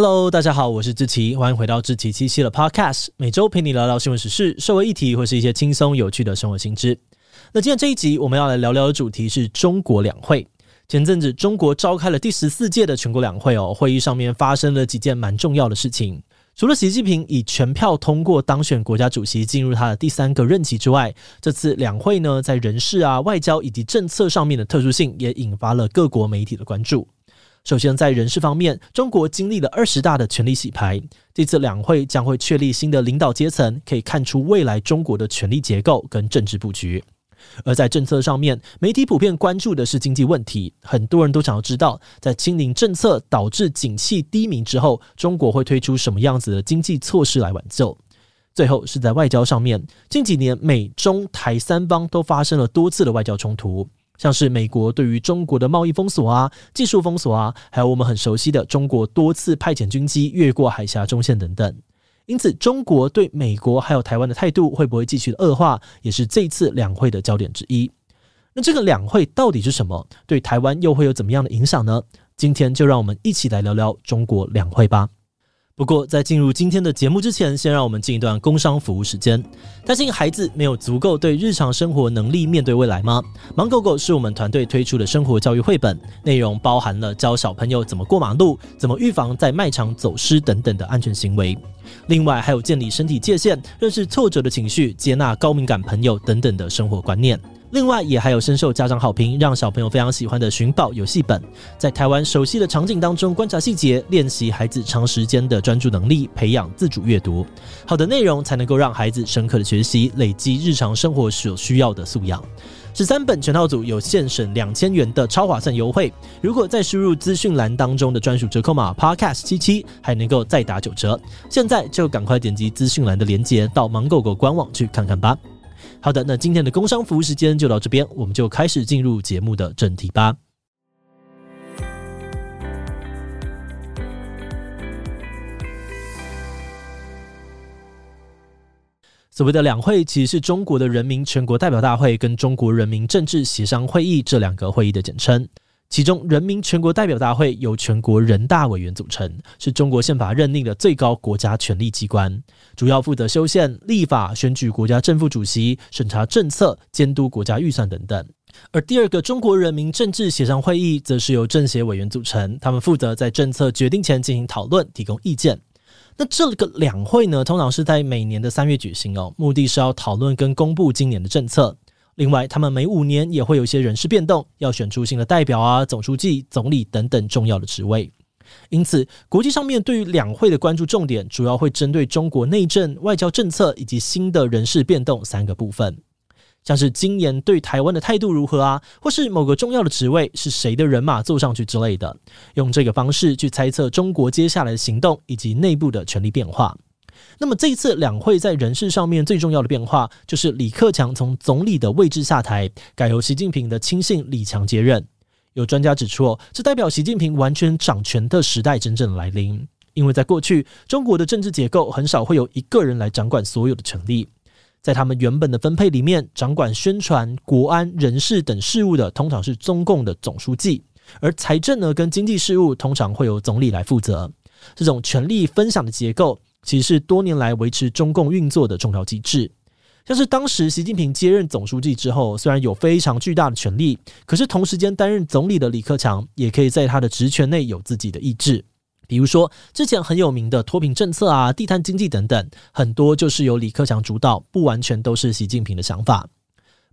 Hello，大家好，我是志奇，欢迎回到志奇七七的 Podcast，每周陪你聊聊新闻时事、社会议题或是一些轻松有趣的生活新知。那今天这一集我们要来聊聊的主题是中国两会。前阵子中国召开了第十四届的全国两会哦，会议上面发生了几件蛮重要的事情。除了习近平以全票通过当选国家主席，进入他的第三个任期之外，这次两会呢，在人事啊、外交以及政策上面的特殊性，也引发了各国媒体的关注。首先，在人事方面，中国经历了二十大的权力洗牌，这次两会将会确立新的领导阶层，可以看出未来中国的权力结构跟政治布局。而在政策上面，媒体普遍关注的是经济问题，很多人都想要知道，在清零政策导致景气低迷之后，中国会推出什么样子的经济措施来挽救。最后是在外交上面，近几年美中台三方都发生了多次的外交冲突。像是美国对于中国的贸易封锁啊、技术封锁啊，还有我们很熟悉的中国多次派遣军机越过海峡中线等等。因此，中国对美国还有台湾的态度会不会继续的恶化，也是这次两会的焦点之一。那这个两会到底是什么？对台湾又会有怎么样的影响呢？今天就让我们一起来聊聊中国两会吧。不过，在进入今天的节目之前，先让我们进一段工商服务时间。担心孩子没有足够对日常生活能力面对未来吗？芒狗狗是我们团队推出的生活教育绘本，内容包含了教小朋友怎么过马路、怎么预防在卖场走失等等的安全行为。另外，还有建立身体界限、认识挫折的情绪、接纳高敏感朋友等等的生活观念。另外，也还有深受家长好评，让小朋友非常喜欢的寻宝游戏本，在台湾熟悉的场景当中观察细节，练习孩子长时间的专注能力，培养自主阅读。好的内容才能够让孩子深刻的学习，累积日常生活所需要的素养。十三本全套组有现省两千元的超划算优惠，如果再输入资讯栏当中的专属折扣码 Podcast 七七，还能够再打九折。现在就赶快点击资讯栏的链接，到芒狗狗官网去看看吧。好的，那今天的工商服务时间就到这边，我们就开始进入节目的正题吧。所谓的两会，其实是中国的人民全国代表大会跟中国人民政治协商会议这两个会议的简称。其中，人民全国代表大会由全国人大委员组成，是中国宪法认定的最高国家权力机关，主要负责修宪、立法、选举国家政府主席、审查政策、监督国家预算等等。而第二个中国人民政治协商会议，则是由政协委员组成，他们负责在政策决定前进行讨论、提供意见。那这个两会呢，通常是在每年的三月举行哦，目的是要讨论跟公布今年的政策。另外，他们每五年也会有一些人事变动，要选出新的代表啊、总书记、总理等等重要的职位。因此，国际上面对于两会的关注重点，主要会针对中国内政、外交政策以及新的人事变动三个部分。像是今年对台湾的态度如何啊，或是某个重要的职位是谁的人马坐上去之类的，用这个方式去猜测中国接下来的行动以及内部的权力变化。那么这一次两会在人事上面最重要的变化，就是李克强从总理的位置下台，改由习近平的亲信李强接任。有专家指出，这代表习近平完全掌权的时代真正来临。因为在过去，中国的政治结构很少会有一个人来掌管所有的权力，在他们原本的分配里面，掌管宣传、国安、人事等事务的，通常是中共的总书记，而财政呢跟经济事务通常会由总理来负责。这种权力分享的结构。其实是多年来维持中共运作的重要机制。像是当时习近平接任总书记之后，虽然有非常巨大的权力，可是同时间担任总理的李克强也可以在他的职权内有自己的意志。比如说之前很有名的脱贫政策啊、地摊经济等等，很多就是由李克强主导，不完全都是习近平的想法。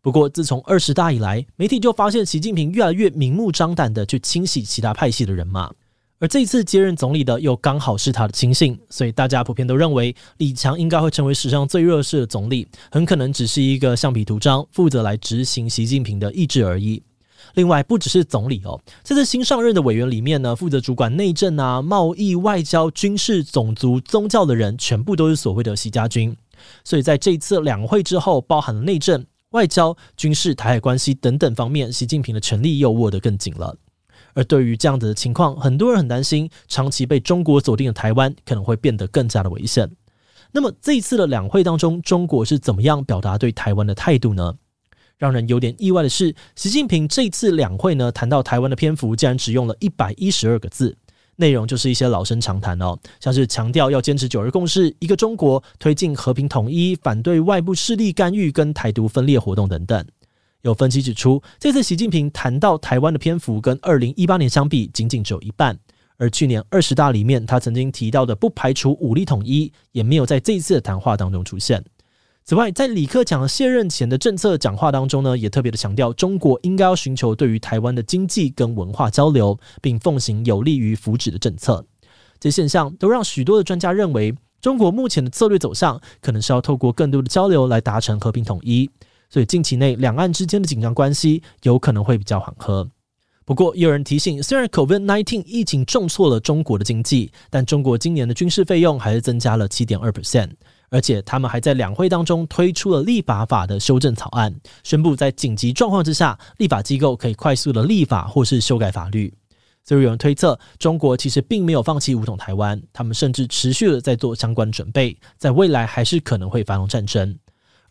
不过自从二十大以来，媒体就发现习近平越来越明目张胆的去清洗其他派系的人马。而这一次接任总理的又刚好是他的亲信，所以大家普遍都认为李强应该会成为史上最弱势的总理，很可能只是一个橡皮图章，负责来执行习近平的意志而已。另外，不只是总理哦，这次新上任的委员里面呢，负责主管内政啊、贸易、外交、军事、种族、宗教的人，全部都是所谓的习家军。所以在这一次两会之后，包含了内政、外交、军事、台海关系等等方面，习近平的权力又握得更紧了。而对于这样子的情况，很多人很担心，长期被中国锁定的台湾可能会变得更加的危险。那么这一次的两会当中，中国是怎么样表达对台湾的态度呢？让人有点意外的是，习近平这次两会呢，谈到台湾的篇幅竟然只用了一百一十二个字，内容就是一些老生常谈哦，像是强调要坚持九二共识、一个中国、推进和平统一、反对外部势力干预跟台独分裂活动等等。有分析指出，这次习近平谈到台湾的篇幅跟二零一八年相比，仅仅只有一半。而去年二十大里面，他曾经提到的不排除武力统一，也没有在这一次的谈话当中出现。此外，在李克强卸任前的政策讲话当中呢，也特别的强调，中国应该要寻求对于台湾的经济跟文化交流，并奉行有利于福祉的政策。这些现象都让许多的专家认为，中国目前的策略走向可能是要透过更多的交流来达成和平统一。所以近期内两岸之间的紧张关系有可能会比较缓和。不过，也有人提醒，虽然 COVID-19 疫情重挫了中国的经济，但中国今年的军事费用还是增加了七点二 percent。而且他们还在两会当中推出了立法法的修正草案，宣布在紧急状况之下，立法机构可以快速的立法或是修改法律。所以有人推测，中国其实并没有放弃武统台湾，他们甚至持续的在做相关准备，在未来还是可能会发动战争。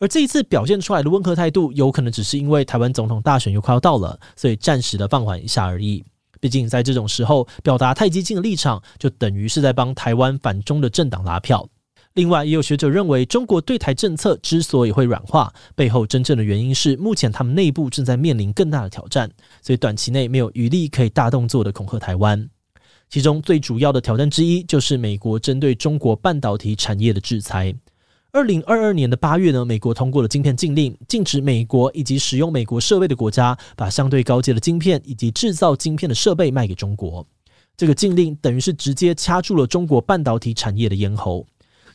而这一次表现出来的温和态度，有可能只是因为台湾总统大选又快要到了，所以暂时的放缓一下而已。毕竟在这种时候表达太激进的立场，就等于是在帮台湾反中的政党拉票。另外，也有学者认为，中国对台政策之所以会软化，背后真正的原因是目前他们内部正在面临更大的挑战，所以短期内没有余力可以大动作的恐吓台湾。其中最主要的挑战之一，就是美国针对中国半导体产业的制裁。二零二二年的八月呢，美国通过了晶片禁令，禁止美国以及使用美国设备的国家把相对高阶的晶片以及制造晶片的设备卖给中国。这个禁令等于是直接掐住了中国半导体产业的咽喉。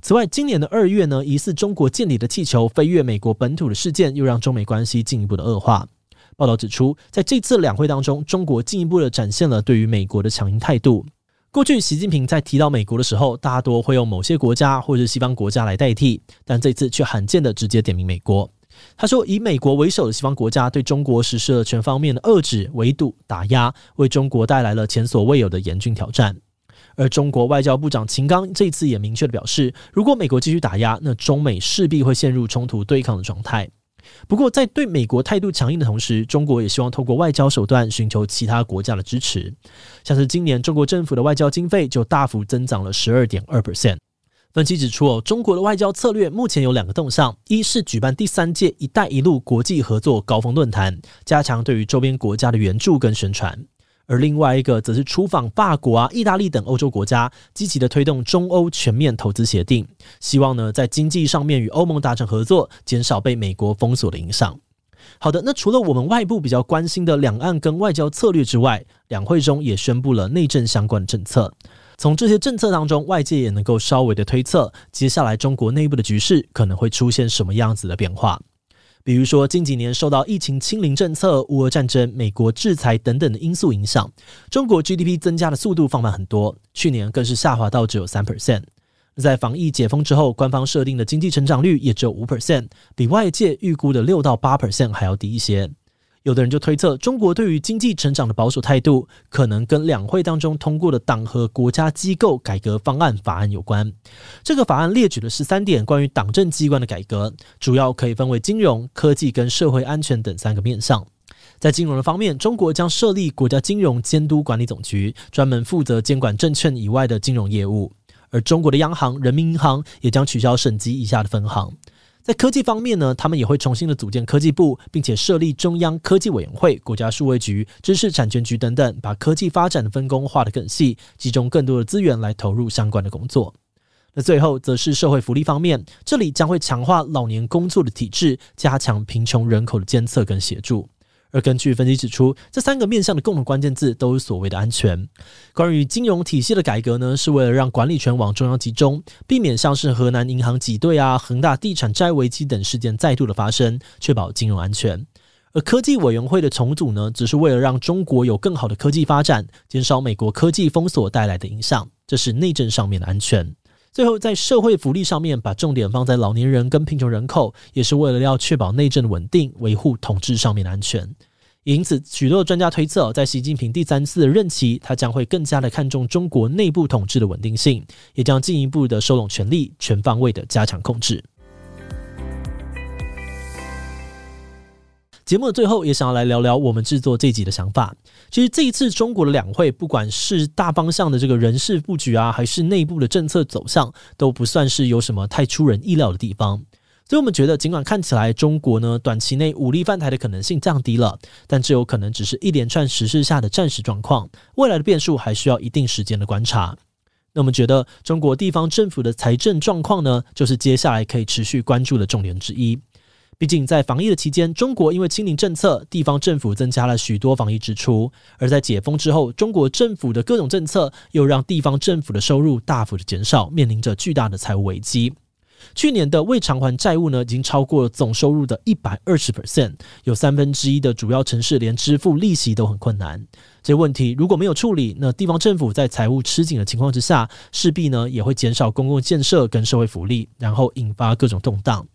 此外，今年的二月呢，疑似中国建里的气球飞越美国本土的事件，又让中美关系进一步的恶化。报道指出，在这次两会当中，中国进一步的展现了对于美国的强硬态度。过去，习近平在提到美国的时候，大多会用某些国家或者西方国家来代替，但这次却罕见的直接点名美国。他说，以美国为首的西方国家对中国实施了全方面的遏制、围堵、打压，为中国带来了前所未有的严峻挑战。而中国外交部长秦刚这次也明确地表示，如果美国继续打压，那中美势必会陷入冲突对抗的状态。不过，在对美国态度强硬的同时，中国也希望透过外交手段寻求其他国家的支持。像是今年中国政府的外交经费就大幅增长了十二点二 percent。分析指出，哦，中国的外交策略目前有两个动向：一是举办第三届“一带一路”国际合作高峰论坛，加强对于周边国家的援助跟宣传。而另外一个则是出访法国啊、意大利等欧洲国家，积极的推动中欧全面投资协定，希望呢在经济上面与欧盟达成合作，减少被美国封锁的影响。好的，那除了我们外部比较关心的两岸跟外交策略之外，两会中也宣布了内政相关的政策。从这些政策当中，外界也能够稍微的推测，接下来中国内部的局势可能会出现什么样子的变化。比如说，近几年受到疫情清零政策、乌俄战争、美国制裁等等的因素影响，中国 GDP 增加的速度放慢很多，去年更是下滑到只有三 percent。在防疫解封之后，官方设定的经济成长率也只有五 percent，比外界预估的六到八 percent 还要低一些。有的人就推测，中国对于经济成长的保守态度，可能跟两会当中通过的党和国家机构改革方案法案有关。这个法案列举了十三点关于党政机关的改革，主要可以分为金融、科技跟社会安全等三个面向。在金融的方面，中国将设立国家金融监督管理总局，专门负责监管证券以外的金融业务。而中国的央行人民银行也将取消省级以下的分行。在科技方面呢，他们也会重新的组建科技部，并且设立中央科技委员会、国家数位局、知识产权局等等，把科技发展的分工划得更细，集中更多的资源来投入相关的工作。那最后则是社会福利方面，这里将会强化老年工作的体制，加强贫穷人口的监测跟协助。而根据分析指出，这三个面向的共同关键字都是所谓的安全。关于金融体系的改革呢，是为了让管理权往中央集中，避免像是河南银行挤兑啊、恒大地产债危机等事件再度的发生，确保金融安全。而科技委员会的重组呢，只是为了让中国有更好的科技发展，减少美国科技封锁带来的影响。这是内政上面的安全。最后，在社会福利上面，把重点放在老年人跟贫穷人口，也是为了要确保内政的稳定，维护统治上面的安全。因此，许多专家推测，在习近平第三次任期，他将会更加的看重中国内部统治的稳定性，也将进一步的收拢权力，全方位的加强控制。节目的最后，也想要来聊聊我们制作这集的想法。其实这一次中国的两会，不管是大方向的这个人事布局啊，还是内部的政策走向，都不算是有什么太出人意料的地方。所以我们觉得，尽管看起来中国呢短期内武力犯台的可能性降低了，但这有可能只是一连串时事下的暂时状况，未来的变数还需要一定时间的观察。那我们觉得，中国地方政府的财政状况呢，就是接下来可以持续关注的重点之一。毕竟在防疫的期间，中国因为清零政策，地方政府增加了许多防疫支出；而在解封之后，中国政府的各种政策又让地方政府的收入大幅的减少，面临着巨大的财务危机。去年的未偿还债务呢，已经超过了总收入的一百二十 percent，有三分之一的主要城市连支付利息都很困难。这些问题如果没有处理，那地方政府在财务吃紧的情况之下，势必呢也会减少公共建设跟社会福利，然后引发各种动荡。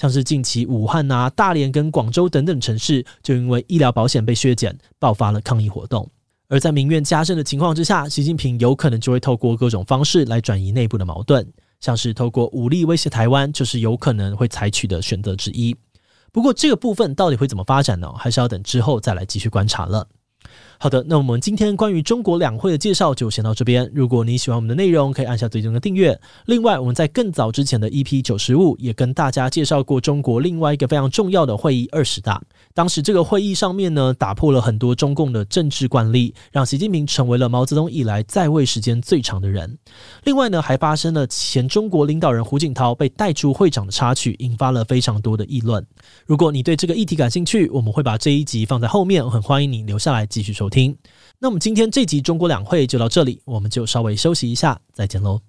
像是近期武汉啊、大连跟广州等等城市，就因为医疗保险被削减，爆发了抗议活动。而在民怨加深的情况之下，习近平有可能就会透过各种方式来转移内部的矛盾。像是透过武力威胁台湾，就是有可能会采取的选择之一。不过这个部分到底会怎么发展呢？还是要等之后再来继续观察了。好的，那我们今天关于中国两会的介绍就先到这边。如果你喜欢我们的内容，可以按下最终的订阅。另外，我们在更早之前的 EP 九十五也跟大家介绍过中国另外一个非常重要的会议二十大。当时这个会议上面呢，打破了很多中共的政治惯例，让习近平成为了毛泽东以来在位时间最长的人。另外呢，还发生了前中国领导人胡锦涛被带出会场的插曲，引发了非常多的议论。如果你对这个议题感兴趣，我们会把这一集放在后面，我很欢迎你留下来继续收听。那我们今天这集中国两会就到这里，我们就稍微休息一下，再见喽。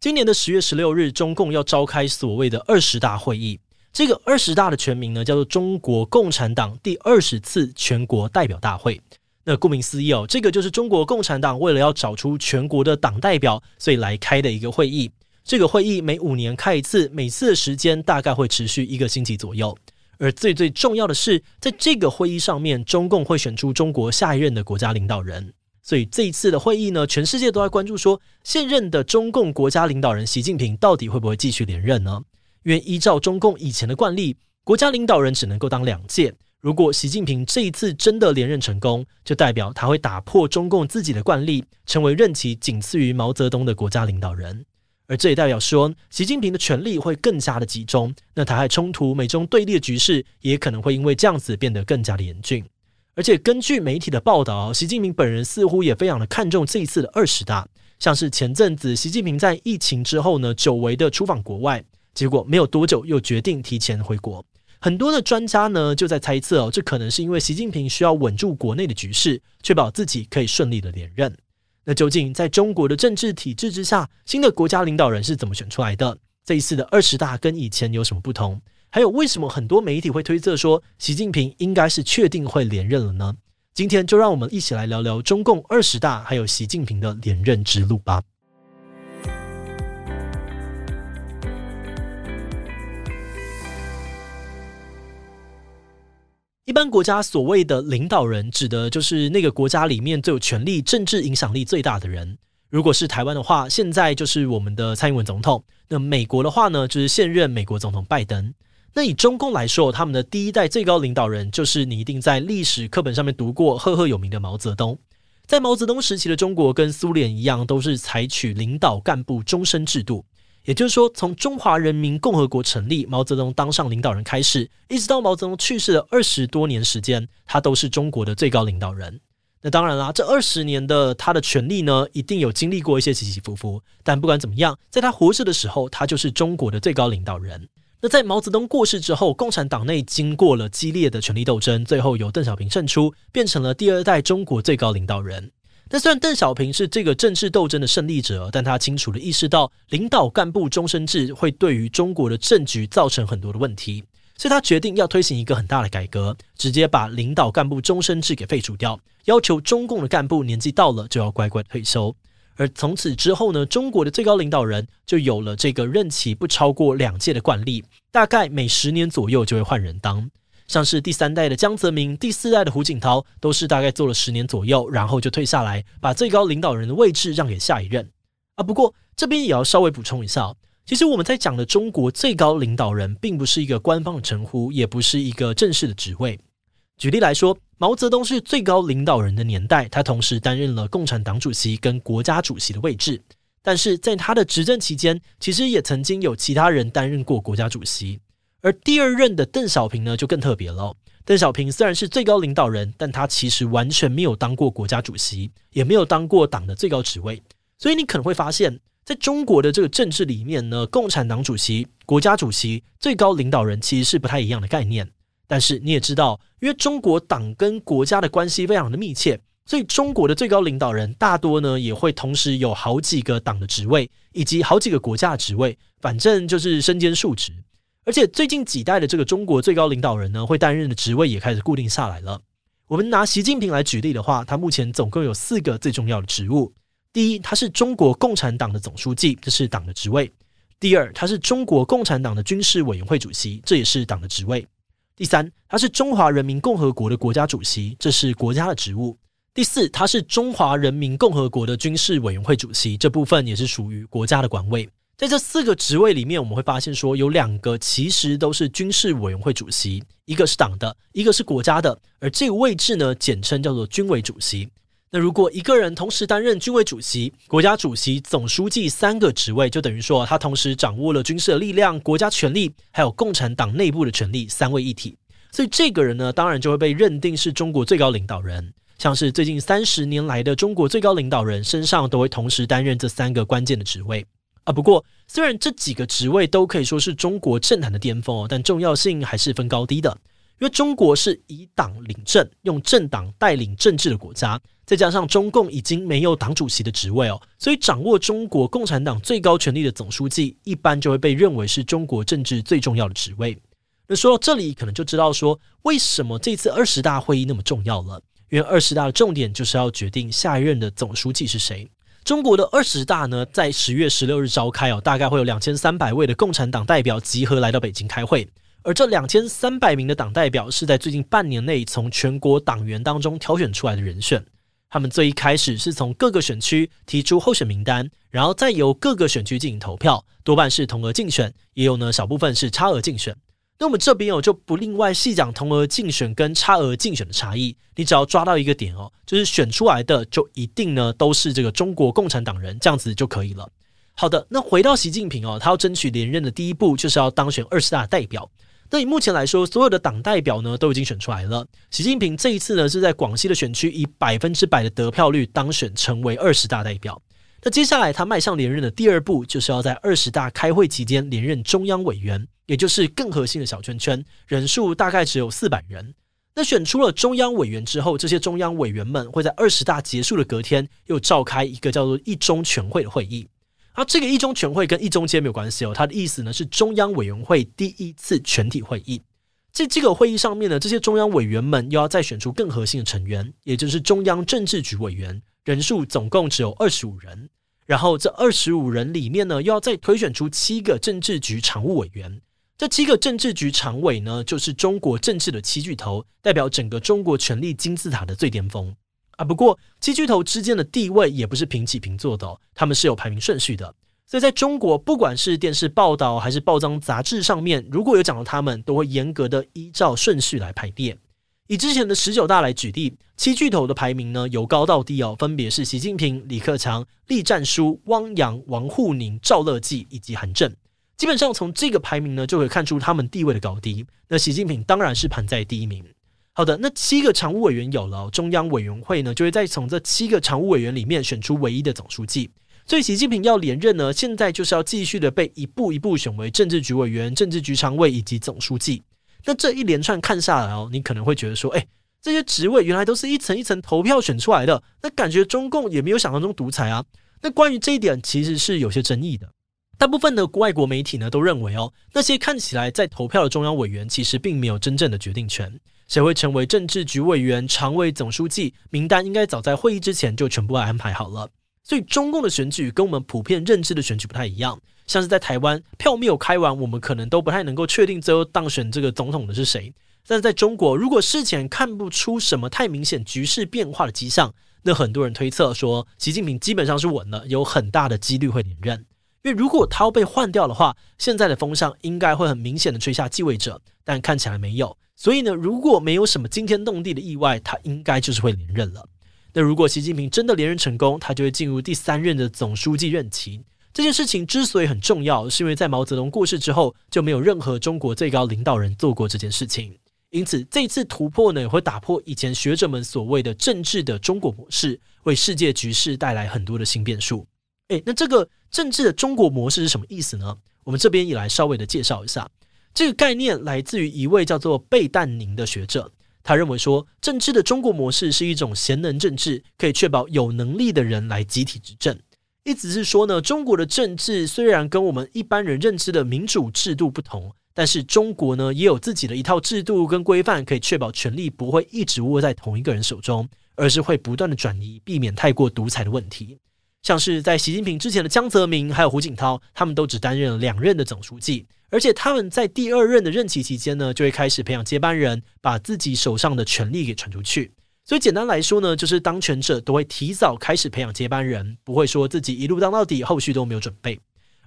今年的十月十六日，中共要召开所谓的二十大会议。这个二十大的全名呢，叫做中国共产党第二十次全国代表大会。那顾名思义哦，这个就是中国共产党为了要找出全国的党代表，所以来开的一个会议。这个会议每五年开一次，每次的时间大概会持续一个星期左右。而最最重要的是，在这个会议上面，中共会选出中国下一任的国家领导人。所以这一次的会议呢，全世界都在关注说，现任的中共国家领导人习近平到底会不会继续连任呢？因为依照中共以前的惯例，国家领导人只能够当两届。如果习近平这一次真的连任成功，就代表他会打破中共自己的惯例，成为任期仅次于毛泽东的国家领导人。而这也代表说，习近平的权力会更加的集中。那台海冲突、美中对立的局势也可能会因为这样子变得更加的严峻。而且根据媒体的报道，习近平本人似乎也非常的看重这一次的二十大。像是前阵子习近平在疫情之后呢，久违的出访国外，结果没有多久又决定提前回国。很多的专家呢就在猜测哦，这可能是因为习近平需要稳住国内的局势，确保自己可以顺利的连任。那究竟在中国的政治体制之下，新的国家领导人是怎么选出来的？这一次的二十大跟以前有什么不同？还有为什么很多媒体会推测说习近平应该是确定会连任了呢？今天就让我们一起来聊聊中共二十大，还有习近平的连任之路吧。一般国家所谓的领导人，指的就是那个国家里面最有权力、政治影响力最大的人。如果是台湾的话，现在就是我们的蔡英文总统；那美国的话呢，就是现任美国总统拜登。那以中共来说，他们的第一代最高领导人，就是你一定在历史课本上面读过、赫赫有名的毛泽东。在毛泽东时期的中国，跟苏联一样，都是采取领导干部终身制度。也就是说，从中华人民共和国成立，毛泽东当上领导人开始，一直到毛泽东去世的二十多年时间，他都是中国的最高领导人。那当然啦，这二十年的他的权力呢，一定有经历过一些起起伏伏。但不管怎么样，在他活着的时候，他就是中国的最高领导人。那在毛泽东过世之后，共产党内经过了激烈的权力斗争，最后由邓小平胜出，变成了第二代中国最高领导人。但虽然邓小平是这个政治斗争的胜利者，但他清楚地意识到领导干部终身制会对于中国的政局造成很多的问题，所以他决定要推行一个很大的改革，直接把领导干部终身制给废除掉，要求中共的干部年纪到了就要乖乖退休。而从此之后呢，中国的最高领导人就有了这个任期不超过两届的惯例，大概每十年左右就会换人当。像是第三代的江泽民、第四代的胡锦涛，都是大概做了十年左右，然后就退下来，把最高领导人的位置让给下一任。啊。不过这边也要稍微补充一下，其实我们在讲的中国最高领导人，并不是一个官方的称呼，也不是一个正式的职位。举例来说，毛泽东是最高领导人的年代，他同时担任了共产党主席跟国家主席的位置。但是在他的执政期间，其实也曾经有其他人担任过国家主席。而第二任的邓小平呢，就更特别了。邓小平虽然是最高领导人，但他其实完全没有当过国家主席，也没有当过党的最高职位。所以你可能会发现，在中国的这个政治里面呢，共产党主席、国家主席、最高领导人其实是不太一样的概念。但是你也知道，因为中国党跟国家的关系非常的密切，所以中国的最高领导人大多呢也会同时有好几个党的职位，以及好几个国家的职位，反正就是身兼数职。而且最近几代的这个中国最高领导人呢，会担任的职位也开始固定下来了。我们拿习近平来举例的话，他目前总共有四个最重要的职务。第一，他是中国共产党的总书记，这是党的职位；第二，他是中国共产党的军事委员会主席，这也是党的职位；第三，他是中华人民共和国的国家主席，这是国家的职务；第四，他是中华人民共和国的军事委员会主席，这部分也是属于国家的管位。在这四个职位里面，我们会发现说有两个其实都是军事委员会主席，一个是党的，一个是国家的。而这个位置呢，简称叫做军委主席。那如果一个人同时担任军委主席、国家主席、总书记三个职位，就等于说他同时掌握了军事的力量、国家权力，还有共产党内部的权力，三位一体。所以这个人呢，当然就会被认定是中国最高领导人。像是最近三十年来的中国最高领导人身上都会同时担任这三个关键的职位。啊，不过虽然这几个职位都可以说是中国政坛的巅峰哦，但重要性还是分高低的。因为中国是以党领政，用政党带领政治的国家，再加上中共已经没有党主席的职位哦，所以掌握中国共产党最高权力的总书记，一般就会被认为是中国政治最重要的职位。那说到这里，可能就知道说为什么这次二十大会议那么重要了，因为二十大的重点就是要决定下一任的总书记是谁。中国的二十大呢，在十月十六日召开哦，大概会有两千三百位的共产党代表集合来到北京开会，而这两千三百名的党代表是在最近半年内从全国党员当中挑选出来的人选。他们最一开始是从各个选区提出候选名单，然后再由各个选区进行投票，多半是同额竞选，也有呢小部分是差额竞选。那我们这边哦就不另外细讲同额竞选跟差额竞选的差异，你只要抓到一个点哦，就是选出来的就一定呢都是这个中国共产党人，这样子就可以了。好的，那回到习近平哦，他要争取连任的第一步就是要当选二十大代表。那以目前来说，所有的党代表呢都已经选出来了。习近平这一次呢是在广西的选区以百分之百的得票率当选成为二十大代表。那接下来他迈向连任的第二步就是要在二十大开会期间连任中央委员。也就是更核心的小圈圈，人数大概只有四百人。那选出了中央委员之后，这些中央委员们会在二十大结束的隔天又召开一个叫做一中全会的会议。而这个一中全会跟一中间没有关系哦，它的意思呢是中央委员会第一次全体会议。在这个会议上面呢，这些中央委员们又要再选出更核心的成员，也就是中央政治局委员，人数总共只有二十五人。然后这二十五人里面呢，又要再推选出七个政治局常务委员。这七个政治局常委呢，就是中国政治的七巨头，代表整个中国权力金字塔的最巅峰啊。不过，七巨头之间的地位也不是平起平坐的哦，他们是有排名顺序的。所以，在中国，不管是电视报道还是报章杂志上面，如果有讲到他们，都会严格的依照顺序来排列。以之前的十九大来举例，七巨头的排名呢，由高到低哦，分别是习近平、李克强、栗战书、汪洋、王沪宁、赵乐际以及韩正。基本上从这个排名呢，就可以看出他们地位的高低。那习近平当然是排在第一名。好的，那七个常务委员有了，中央委员会呢，就会再从这七个常务委员里面选出唯一的总书记。所以习近平要连任呢，现在就是要继续的被一步一步选为政治局委员、政治局常委以及总书记。那这一连串看下来哦，你可能会觉得说，哎，这些职位原来都是一层一层投票选出来的，那感觉中共也没有想象中独裁啊。那关于这一点，其实是有些争议的。大部分的外国媒体呢都认为哦，那些看起来在投票的中央委员其实并没有真正的决定权，谁会成为政治局委员、常委、总书记，名单应该早在会议之前就全部安排好了。所以中共的选举跟我们普遍认知的选举不太一样，像是在台湾票没有开完，我们可能都不太能够确定最后当选这个总统的是谁。但是在中国，如果事前看不出什么太明显局势变化的迹象，那很多人推测说，习近平基本上是稳了，有很大的几率会连任。因为如果他要被换掉的话，现在的风向应该会很明显的吹下继位者，但看起来没有。所以呢，如果没有什么惊天动地的意外，他应该就是会连任了。那如果习近平真的连任成功，他就会进入第三任的总书记任期。这件事情之所以很重要，是因为在毛泽东过世之后，就没有任何中国最高领导人做过这件事情。因此，这次突破呢，也会打破以前学者们所谓的政治的中国模式，为世界局势带来很多的新变数。诶，那这个政治的中国模式是什么意思呢？我们这边也来稍微的介绍一下。这个概念来自于一位叫做贝淡宁的学者，他认为说，政治的中国模式是一种贤能政治，可以确保有能力的人来集体执政。意思是说呢，中国的政治虽然跟我们一般人认知的民主制度不同，但是中国呢也有自己的一套制度跟规范，可以确保权力不会一直握在同一个人手中，而是会不断的转移，避免太过独裁的问题。像是在习近平之前的江泽民还有胡锦涛，他们都只担任了两任的总书记，而且他们在第二任的任期期间呢，就会开始培养接班人，把自己手上的权力给传出去。所以简单来说呢，就是当权者都会提早开始培养接班人，不会说自己一路当到底，后续都没有准备。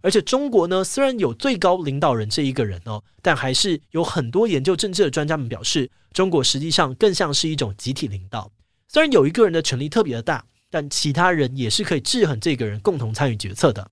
而且中国呢，虽然有最高领导人这一个人哦，但还是有很多研究政治的专家们表示，中国实际上更像是一种集体领导。虽然有一个人的权力特别的大，但其他人也是可以制衡这个人，共同参与决策的。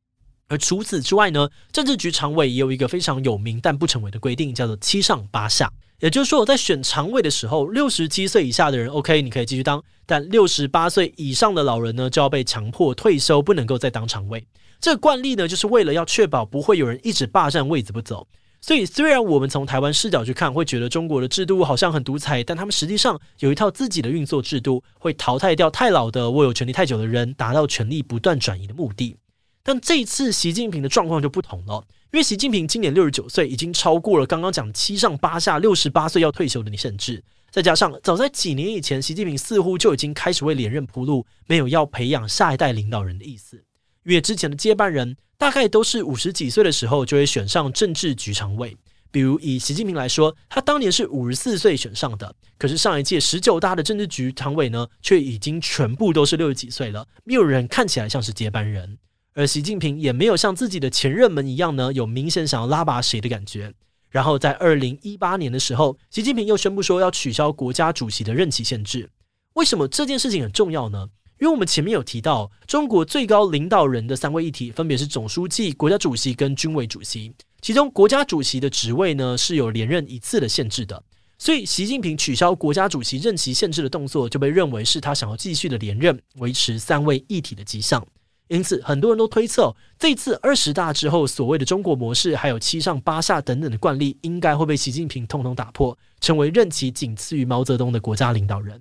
而除此之外呢，政治局常委也有一个非常有名但不成文的规定，叫做七上八下。也就是说，在选常委的时候，六十七岁以下的人，OK，你可以继续当；但六十八岁以上的老人呢，就要被强迫退休，不能够再当常委。这个惯例呢，就是为了要确保不会有人一直霸占位子不走。所以，虽然我们从台湾视角去看，会觉得中国的制度好像很独裁，但他们实际上有一套自己的运作制度，会淘汰掉太老的、握有权力太久的人，达到权力不断转移的目的。但这一次，习近平的状况就不同了。因为习近平今年六十九岁，已经超过了刚刚讲七上八下六十八岁要退休的你，甚至再加上早在几年以前，习近平似乎就已经开始为连任铺路，没有要培养下一代领导人的意思。因为之前的接班人大概都是五十几岁的时候就会选上政治局常委，比如以习近平来说，他当年是五十四岁选上的，可是上一届十九大的政治局常委呢，却已经全部都是六十几岁了，没有人看起来像是接班人。而习近平也没有像自己的前任们一样呢，有明显想要拉拔谁的感觉。然后在二零一八年的时候，习近平又宣布说要取消国家主席的任期限制。为什么这件事情很重要呢？因为我们前面有提到，中国最高领导人的三位一体分别是总书记、国家主席跟军委主席。其中国家主席的职位呢是有连任一次的限制的，所以习近平取消国家主席任期限制的动作，就被认为是他想要继续的连任，维持三位一体的迹象。因此，很多人都推测，这次二十大之后，所谓的中国模式，还有七上八下等等的惯例，应该会被习近平统统打破，成为任期仅次于毛泽东的国家领导人。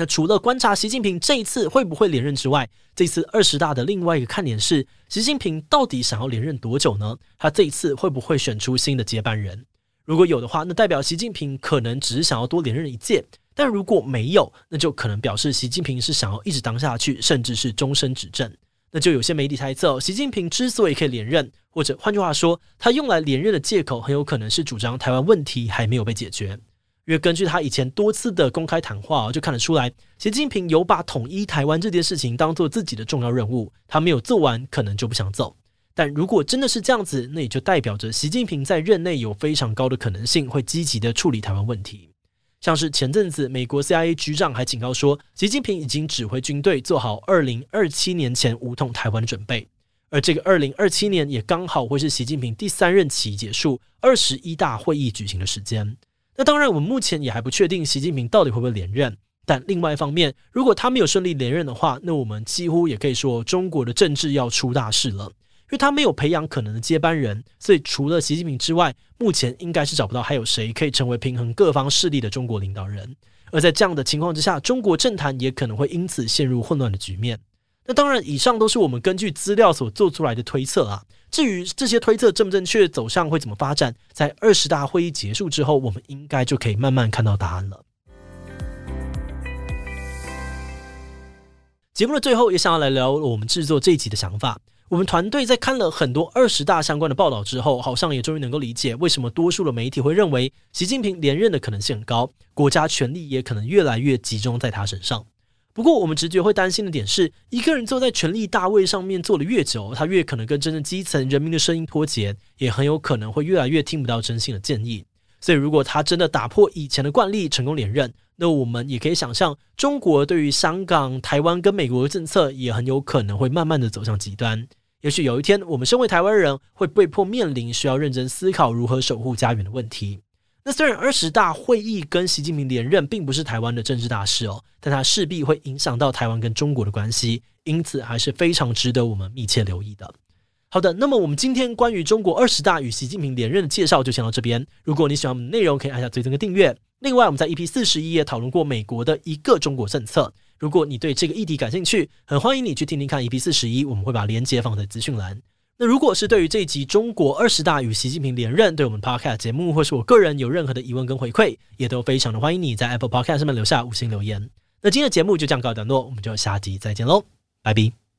那除了观察习近平这一次会不会连任之外，这次二十大的另外一个看点是，习近平到底想要连任多久呢？他这一次会不会选出新的接班人？如果有的话，那代表习近平可能只是想要多连任一届；但如果没有，那就可能表示习近平是想要一直当下去，甚至是终身执政。那就有些媒体猜测，习近平之所以可以连任，或者换句话说，他用来连任的借口很有可能是主张台湾问题还没有被解决。因为根据他以前多次的公开谈话，就看得出来，习近平有把统一台湾这件事情当做自己的重要任务，他没有做完，可能就不想走。但如果真的是这样子，那也就代表着习近平在任内有非常高的可能性会积极的处理台湾问题。像是前阵子，美国 CIA 局长还警告说，习近平已经指挥军队做好二零二七年前武统台湾的准备，而这个二零二七年也刚好会是习近平第三任期结束、二十一大会议举行的时间。那当然，我们目前也还不确定习近平到底会不会连任。但另外一方面，如果他没有顺利连任的话，那我们几乎也可以说，中国的政治要出大事了。因为他没有培养可能的接班人，所以除了习近平之外，目前应该是找不到还有谁可以成为平衡各方势力的中国领导人。而在这样的情况之下，中国政坛也可能会因此陷入混乱的局面。那当然，以上都是我们根据资料所做出来的推测啊。至于这些推测正不正确，走向会怎么发展，在二十大会议结束之后，我们应该就可以慢慢看到答案了。节目的最后，也想要来聊我们制作这一集的想法。我们团队在看了很多二十大相关的报道之后，好像也终于能够理解为什么多数的媒体会认为习近平连任的可能性很高，国家权力也可能越来越集中在他身上。不过，我们直觉会担心的点是，一个人坐在权力大位上面坐得越久，他越可能跟真正基层人民的声音脱节，也很有可能会越来越听不到真心的建议。所以，如果他真的打破以前的惯例，成功连任，那我们也可以想象，中国对于香港、台湾跟美国的政策，也很有可能会慢慢的走向极端。也许有一天，我们身为台湾人，会被迫面临需要认真思考如何守护家园的问题。那虽然二十大会议跟习近平连任并不是台湾的政治大事哦，但它势必会影响到台湾跟中国的关系，因此还是非常值得我们密切留意的。好的，那么我们今天关于中国二十大与习近平连任的介绍就先到这边。如果你喜欢我们的内容，可以按下追踪跟订阅。另外，我们在 EP 四十一也讨论过美国的一个中国政策。如果你对这个议题感兴趣，很欢迎你去听听看 EP 四十一，我们会把链接放在资讯栏。那如果是对于这一集中国二十大与习近平连任，对我们 Podcast 节目或是我个人有任何的疑问跟回馈，也都非常的欢迎你在 Apple Podcast 上面留下五星留言。那今天的节目就这样告一段落，我们就下集再见喽，拜拜。